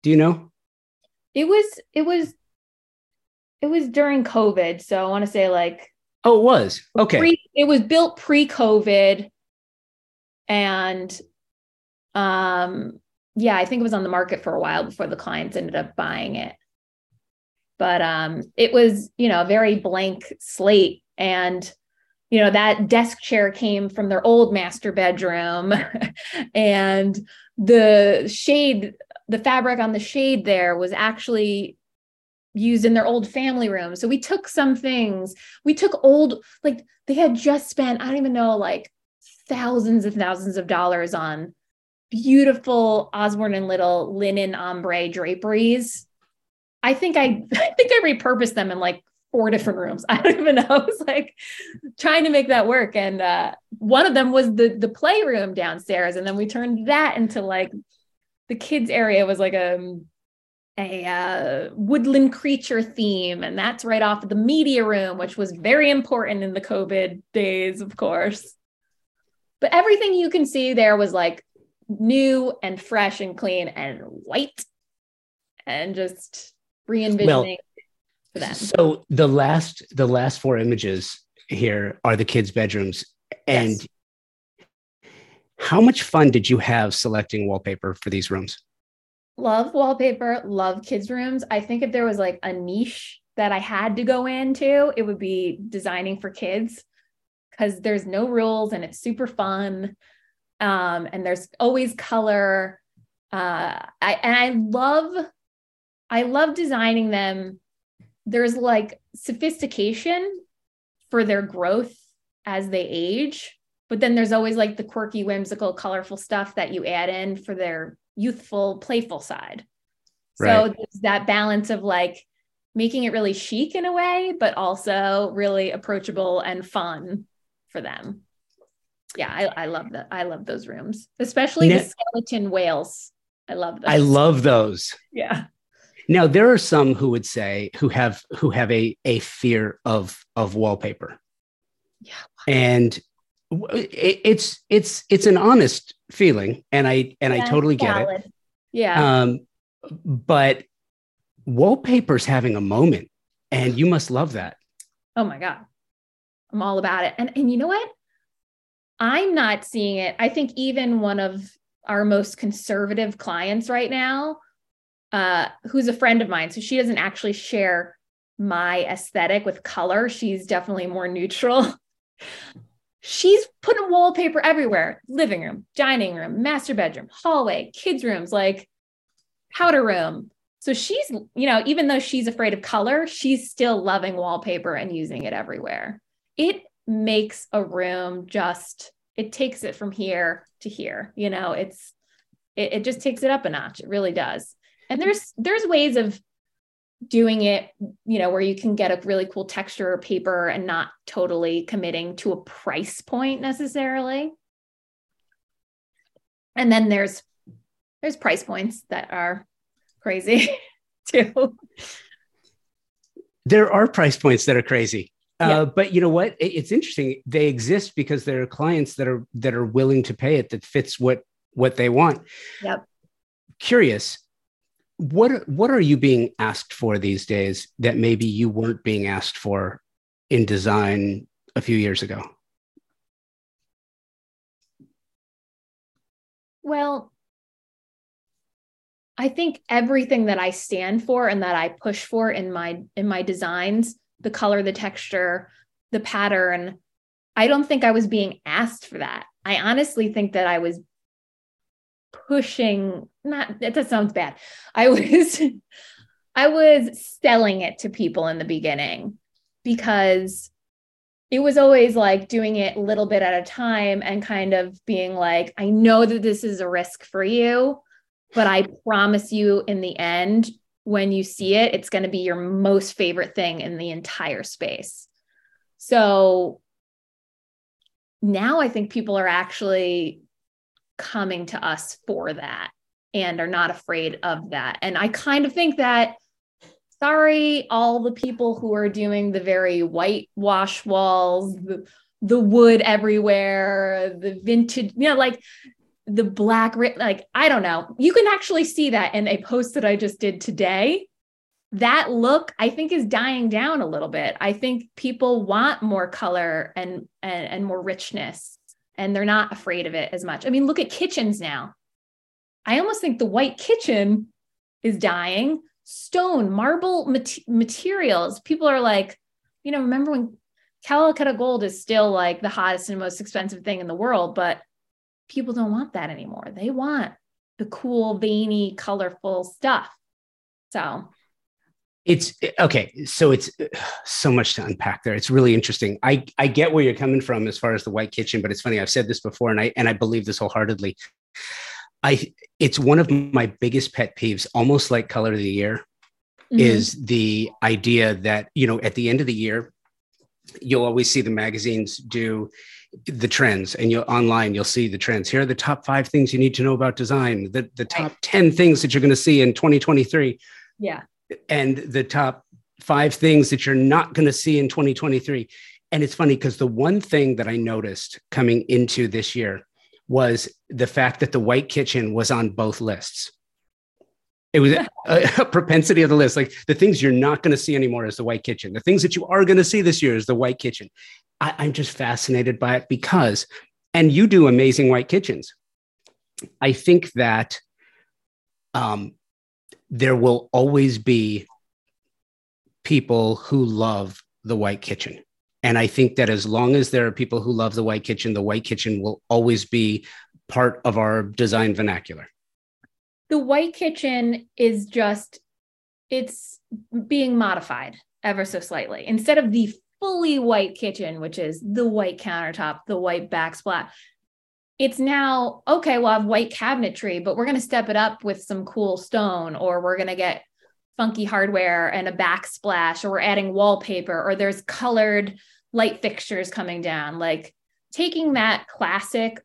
Do you know? It was it was it was during COVID, so I want to say like Oh, it was. Okay. Pre, it was built pre-COVID and um yeah, I think it was on the market for a while before the clients ended up buying it. But um it was, you know, a very blank slate and you know that desk chair came from their old master bedroom and the shade the fabric on the shade there was actually used in their old family room. So we took some things, we took old, like they had just spent, I don't even know, like thousands and thousands of dollars on beautiful Osborne and Little linen ombre draperies. I think I, I think I repurposed them in like four different rooms. I don't even know. I was like trying to make that work. And uh, one of them was the the playroom downstairs. And then we turned that into like the kids area was like a a uh, woodland creature theme, and that's right off of the media room, which was very important in the COVID days, of course. But everything you can see there was like new and fresh and clean and white, and just re-envisioning well, for them. So the last the last four images here are the kids' bedrooms, and yes. How much fun did you have selecting wallpaper for these rooms? Love wallpaper, love kids' rooms. I think if there was like a niche that I had to go into, it would be designing for kids because there's no rules and it's super fun. Um, and there's always color. Uh, I and I love, I love designing them. There's like sophistication for their growth as they age but then there's always like the quirky, whimsical, colorful stuff that you add in for their youthful, playful side. Right. So there's that balance of like making it really chic in a way, but also really approachable and fun for them. Yeah, I, I love that. I love those rooms, especially now, the skeleton whales. I love those. I love those. Yeah. Now there are some who would say who have who have a a fear of of wallpaper. Yeah. And it's it's it's an honest feeling and i and yeah, i totally get valid. it yeah. Um but wallpaper's having a moment and you must love that. Oh my god. I'm all about it. And and you know what? I'm not seeing it. I think even one of our most conservative clients right now uh who's a friend of mine so she doesn't actually share my aesthetic with color. She's definitely more neutral she's putting wallpaper everywhere. Living room dining room master bedroom hallway kids rooms like powder room. So she's you know even though she's afraid of color she's still loving wallpaper and using it everywhere. It makes a room just it takes it from here to here you know it's it, it just takes it up a notch. It really does. And there's there's ways of doing it, you know, where you can get a really cool texture or paper and not totally committing to a price point necessarily. And then there's there's price points that are crazy too. There are price points that are crazy. Uh, but you know what? It's interesting. They exist because there are clients that are that are willing to pay it that fits what what they want. Yep. Curious, what what are you being asked for these days that maybe you weren't being asked for in design a few years ago? Well, I think everything that I stand for and that I push for in my in my designs, the color, the texture, the pattern, I don't think I was being asked for that. I honestly think that I was pushing not that sounds bad. I was i was selling it to people in the beginning because it was always like doing it a little bit at a time and kind of being like i know that this is a risk for you but i promise you in the end when you see it it's going to be your most favorite thing in the entire space. So now i think people are actually coming to us for that and are not afraid of that. And I kind of think that, sorry, all the people who are doing the very whitewash walls, the, the wood everywhere, the vintage, you know, like the black, like, I don't know. You can actually see that in a post that I just did today. That look, I think, is dying down a little bit. I think people want more color and, and, and more richness and they're not afraid of it as much. I mean, look at kitchens now. I almost think the white kitchen is dying. Stone, marble mat- materials. People are like, you know, remember when Calcutta gold is still like the hottest and most expensive thing in the world, but people don't want that anymore. They want the cool, veiny, colorful stuff. So it's okay so it's so much to unpack there. It's really interesting. I i get where you're coming from as far as the white kitchen but it's funny i've said this before and i and i believe this wholeheartedly. I it's one of my biggest pet peeves almost like color of the year mm-hmm. is the idea that you know at the end of the year you'll always see the magazines do the trends and you'll online you'll see the trends. Here are the top five things you need to know about design the, the top right. 10 things that you're going to see in 2023 yeah and the top five things that you're not going to see in 2023. And it's funny because the one thing that I noticed coming into this year was the fact that the white kitchen was on both lists. It was a, a, propensity of the list. Like the things you're not going to see anymore is the white kitchen. The things that you are going to see this year is the white kitchen. I, I'm just fascinated by it because, and you do amazing white kitchens. I think that um, there will always be people who love the white kitchen. And I think that as long as there are people who love the white kitchen, the white kitchen will always be part of our design vernacular. The white kitchen is just, it's being modified ever so slightly. Instead of the fully white kitchen, which is the white countertop, the white backsplash, it's now okay we'll have white cabinetry but we're going to step it up with some cool stone or we're going to get funky hardware and a backsplash or we're adding wallpaper or there's colored light fixtures coming down. Like taking that classic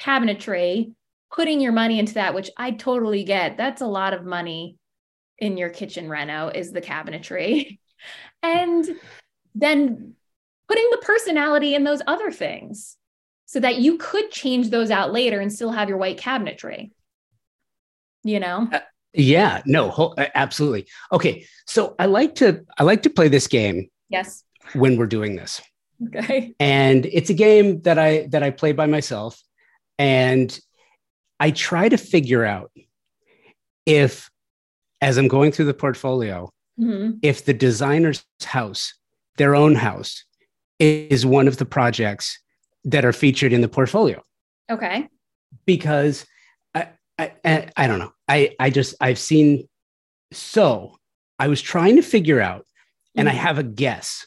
cabinetry putting your money into that which i totally get that's a lot of money in your kitchen reno is the cabinetry. And then putting the personality in those other things so that you could change those out later and still have your white cabinetry. You know? Uh, yeah, no, absolutely. Okay, so I like to I like to play this game. Yes. When we're doing this. Okay. And it's a game that I that I play by myself and I try to figure out if as I'm going through the portfolio, mm-hmm. if the designer's house, their own house, is one of the projects that are featured in the portfolio. Okay. Because I, I, I don't know. I, I just, I've seen. So I was trying to figure out, and mm-hmm. I have a guess.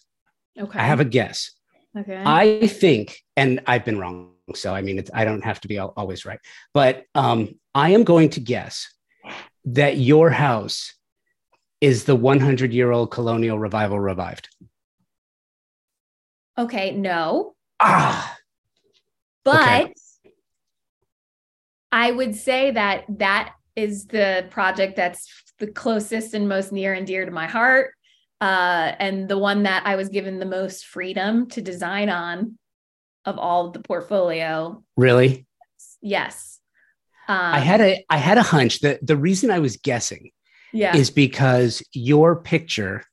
Okay. I have a guess. Okay. I think, and I've been wrong. So, I mean, it's, I don't have to be always right, but um, I am going to guess that your house is the 100 year old colonial revival revived? Okay, no. Ah, But Okay. I would say that that is the project that's the closest and most near and dear to my heart. Uh, and the one that I was given the most freedom to design on of all of the portfolio. really? Yes. Um, I had a I had a hunch that the reason I was guessing yeah. is because your picture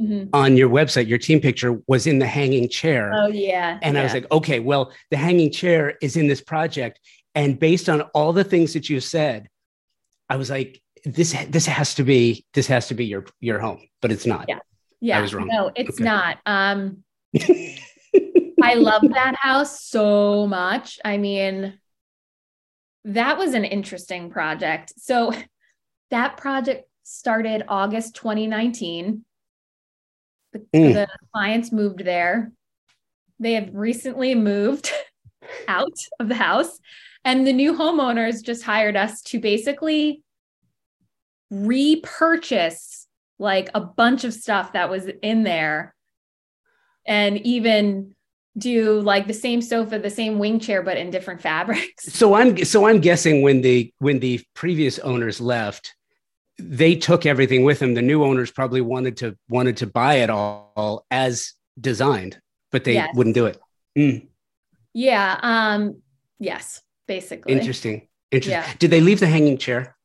Mhm. on your website, your team picture was in the hanging chair. Oh yeah. and I was like, okay, well, the hanging chair is in this project. And based on all the things that you said, I was like, this this has to be this has to be your your home, but it's not. Yeah. yeah. I was wrong. No, it's Okay. not. Um, I love that house so much. I mean, that was an interesting project. So that project started August 2019. The, Mm. the clients moved there. They have recently moved out of the house, and the new homeowners just hired us to basically repurchase like a bunch of stuff that was in there and even do like the same sofa, the same wing chair, but in different fabrics. so I'm so I'm guessing when the when the previous owners left, they took everything with them. The new owners probably wanted to wanted to buy it all as designed, but they Yes. wouldn't do it. Mm, Yeah. Um, yes, basically. interesting. Interesting. Yeah. Did they leave the hanging chair?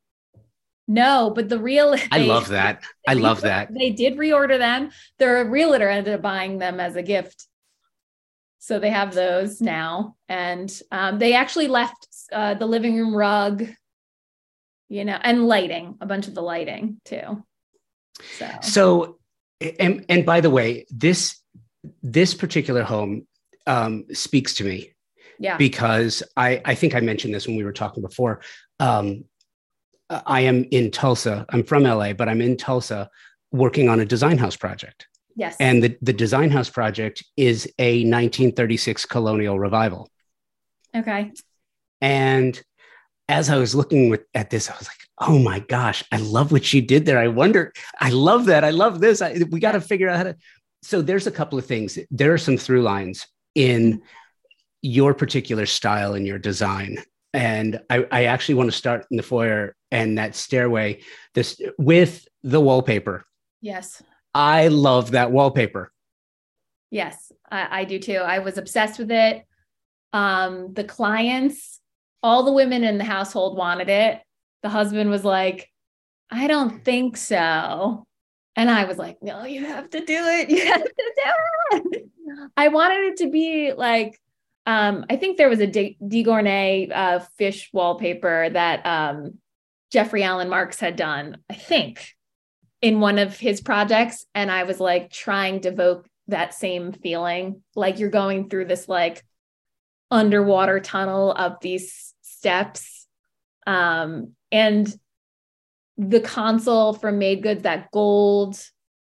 No, but the real I they- love that. I love that. They did reorder them. Their realtor ended up buying them as a gift. So they have those now. And um, they actually left uh, the living room rug, you know, and lighting, a bunch of the lighting too. So, So, and and by the way, this this particular home um, speaks to me yeah. because I I think I mentioned this when we were talking before. Um, I am in Tulsa. I'm from LA, but I'm in Tulsa working on a design house project, yes. and the the design house project is a 1936 colonial revival. okay. And as I was looking with, at this, I was like, "Oh my gosh, I love what she did there." I wonder, I love that. I love this. I, we got to figure out how to. So there's a couple of things. There are some through lines in your particular style and your design, and I, I actually want to start in the foyer and that stairway. This with the wallpaper. Yes. I love that wallpaper. Yes, I, I do too. I was obsessed with it. Um, the clients, all the women in the household wanted it. The husband was like, I don't think so. And I was like, no, you have to do it. You have to do it. I wanted it to be like, um, I think there was a Gournay uh, fish wallpaper that um, Jeffrey Alan Marks had done, I think, in one of his projects. And I was like trying to evoke that same feeling like you're going through this like underwater tunnel of these steps um and the console from made goods that gold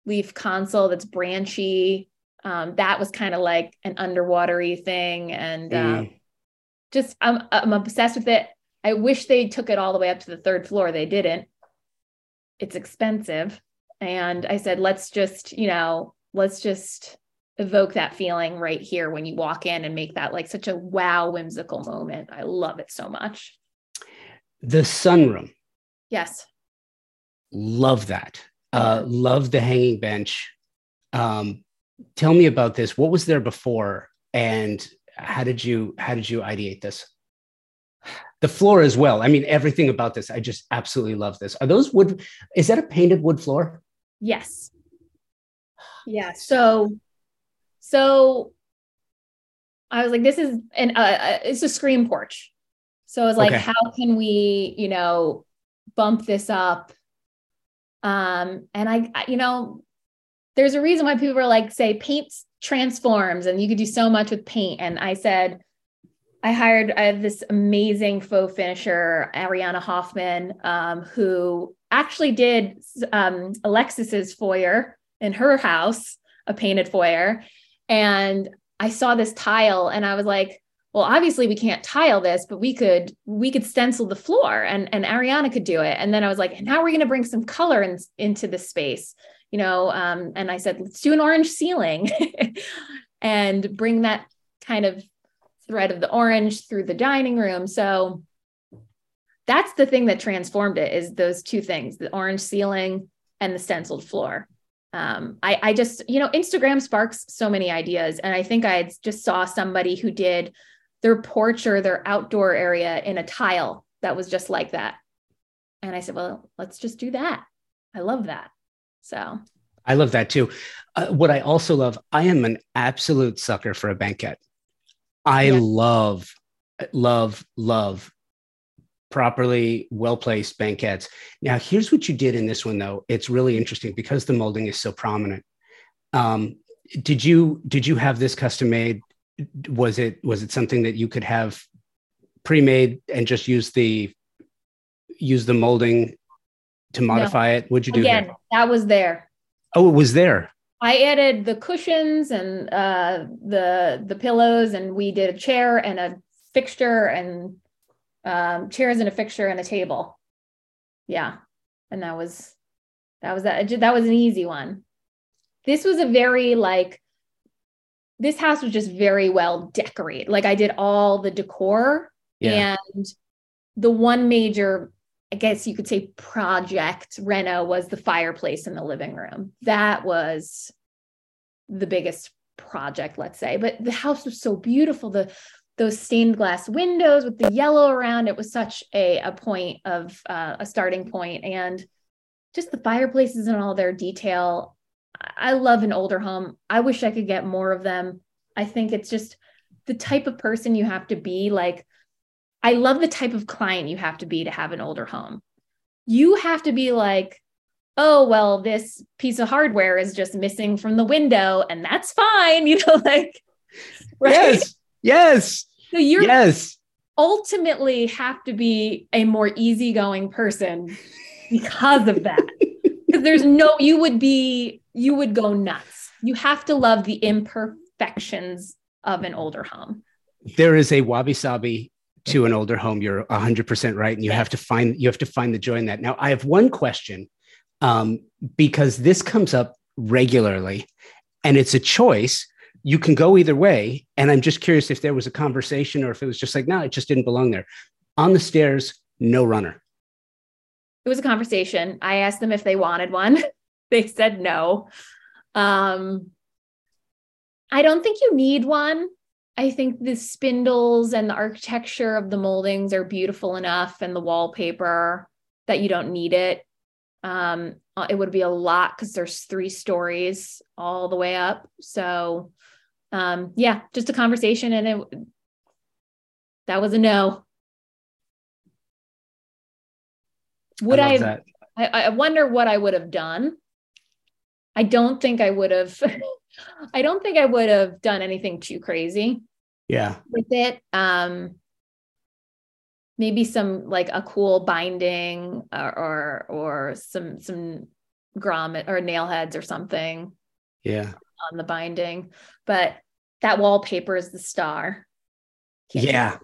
leaf console that's branchy um that was kind of like an underwatery thing and um, Mm. just I'm I'm obsessed with it. I wish they took it all the way up to the third floor. They didn't. It's expensive. And I said, let's just, you know, let's just evoke that feeling right here when you walk in and make that like such a wow whimsical moment. I love it so much. The sunroom. Yes. love that uh love the hanging bench um tell me about this what was there before and how did you how did you ideate this the floor as well i mean everything about this i just absolutely love this are those wood is that a painted wood floor Yes. Yeah. So, so I was like, this is an uh, uh, it's a screen porch. So I was like, Okay. how can we, you know, bump this up? Um, and I, I- you know, there's a reason why people are like, say, paint transforms, and you could do so much with paint. And I said, I hired I have this amazing faux finisher, Ariana Hoffman, um, who actually did um, Alexis's foyer in her house, a painted foyer. And I saw this tile and I was like, well, obviously we can't tile this, but we could we could stencil the floor and and Ariana could do it. And then I was like, and now we're going to bring some color in, into the space, you know. Um, and I said, let's do an orange ceiling and bring that kind of thread of the orange through the dining room. So that's the thing that transformed it is those two things, the orange ceiling and the stenciled floor. Um, I, I just, you know, Instagram sparks so many ideas. And I think I just saw somebody who did their porch or their outdoor area in a tile that was just like that. And I said, well, let's just do that. I love that. So I love that too. Uh, what I also love, I am an absolute sucker for a banquette. I yeah. love, love, love properly well placed banquettes. Now, here's what you did in this one, though. It's really interesting because the molding is so prominent. Um, did you did you have this custom made was it was it something that you could have pre-made and just use the use the molding to modify no. it? What'd you do? Again, that was there. Oh, it was there. I added the cushions and uh, the the pillows, and we did a chair and a fixture and um, chairs and a fixture and a table. Yeah, and that was that was that. That was an easy one. This was a very like this house was just very well decorated. Like I did all the decor yeah. and the one major, I guess you could say project reno was the fireplace in the living room. That was the biggest project, let's say. But the house was so beautiful. The those stained glass windows with the yellow around it was such a, a point of uh, a starting point and just the fireplaces and all their detail I love an older home. I wish I could get more of them. I think it's just the type of person you have to be. Like, I love the type of client you have to be to have an older home. You have to be like, oh, well, this piece of hardware is just missing from the window, and that's fine. You know, like, right? Yes. Yes. So you're yes. ultimately have to be a more easygoing person because of that. Because there's no, you would be you would go nuts. You have to love the imperfections of an older home. There is a wabi sabi to an older home. You're 100% right. And you have to find, you have to find the joy in that. Now, I have one question um, because this comes up regularly and it's a choice. You can go either way. And I'm just curious if there was a conversation or if it was just like, no, it just didn't belong there. On the stairs, no runner. It was a conversation. I asked them if they wanted one. they said no. Um, I don't think you need one. I think the spindles and the architecture of the moldings are beautiful enough and the wallpaper that you don't need it. Um, uh, it would be a lot because there's three stories all the way up. So, um, yeah, just a conversation, and it that was a no. Would I, I, I, I wonder what I would have done I don't think I would have I don't think I would have done anything too crazy. Yeah. With it. Um maybe some like a cool binding or or, or some some grommet or nail heads or something. Yeah. On the binding. But that wallpaper is the star. Can't yeah.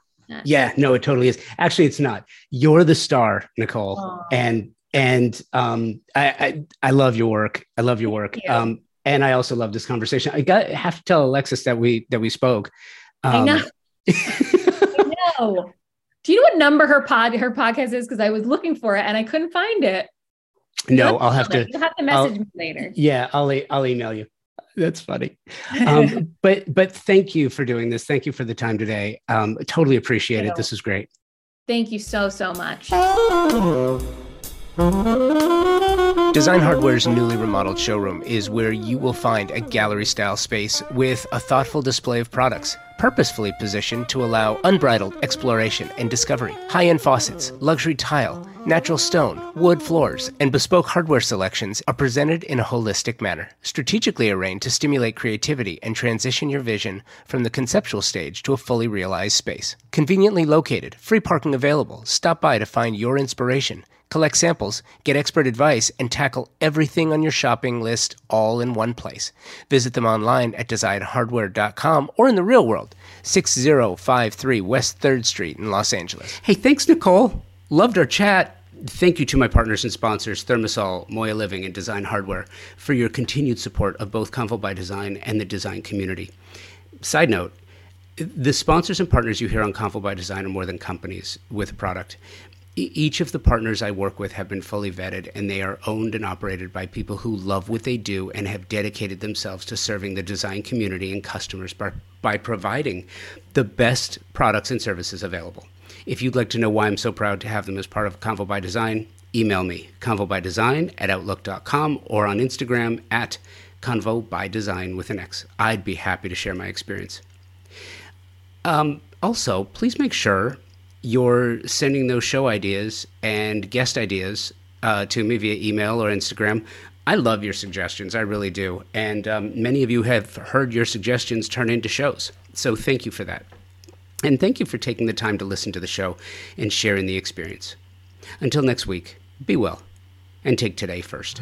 Yeah, no, it totally is. Actually, it's not. You're the star, Nicole. Aww. And and um, I, I, I love your work. I love your work. You. Um, and I also love this conversation. I got have to tell Alexis that we that we spoke. Um, I know. I know. Do you know what number her pod her podcast is? Because I was looking for it and I couldn't find it. No, I'll have to. You have to message I'll, me later. Yeah, I'll I'll email you. That's funny. Um, but but thank you for doing this. Thank you for the time today. Um, totally appreciate it. This is great. Thank you so so much. Design Hardware's newly remodeled showroom is where you will find a gallery style space with a thoughtful display of products, purposefully positioned to allow unbridled exploration and discovery. High end faucets, luxury tile, Natural stone, wood floors, and bespoke hardware selections are presented in a holistic manner, strategically arranged to stimulate creativity and transition your vision from the conceptual stage to a fully realized space. Conveniently located, free parking available. Stop by to find your inspiration. Collect samples, get expert advice, and tackle everything on your shopping list all in one place. Visit them online at designhardware.com or in the real world, 6053 West 3rd Street in Los Angeles. Hey, thanks, Nicole. Loved our chat. Thank you to my partners and sponsors, ThermaSol, Moya Living, and Design Hardware, for your continued support of both Convo by Design and the design community. Side note, the sponsors and partners you hear on Convo by Design are more than companies with a product. Each of the partners I work with have been fully vetted and they are owned and operated by people who love what they do and have dedicated themselves to serving the design community and customers by, by providing the best products and services available. If you'd like to know why I'm so proud to have them as part of Convo by Design, email me, convobydesign at outlook.com or on Instagram at convo by design with an X. I'd be happy to share my experience. Um, also, please make sure you're sending those show ideas and guest ideas uh, to me via email or Instagram. I love your suggestions, I really do. And um, many of you have heard your suggestions turn into shows. So thank you for that. And thank you for taking the time to listen to the show and sharing the experience. Until next week, be well and take today first.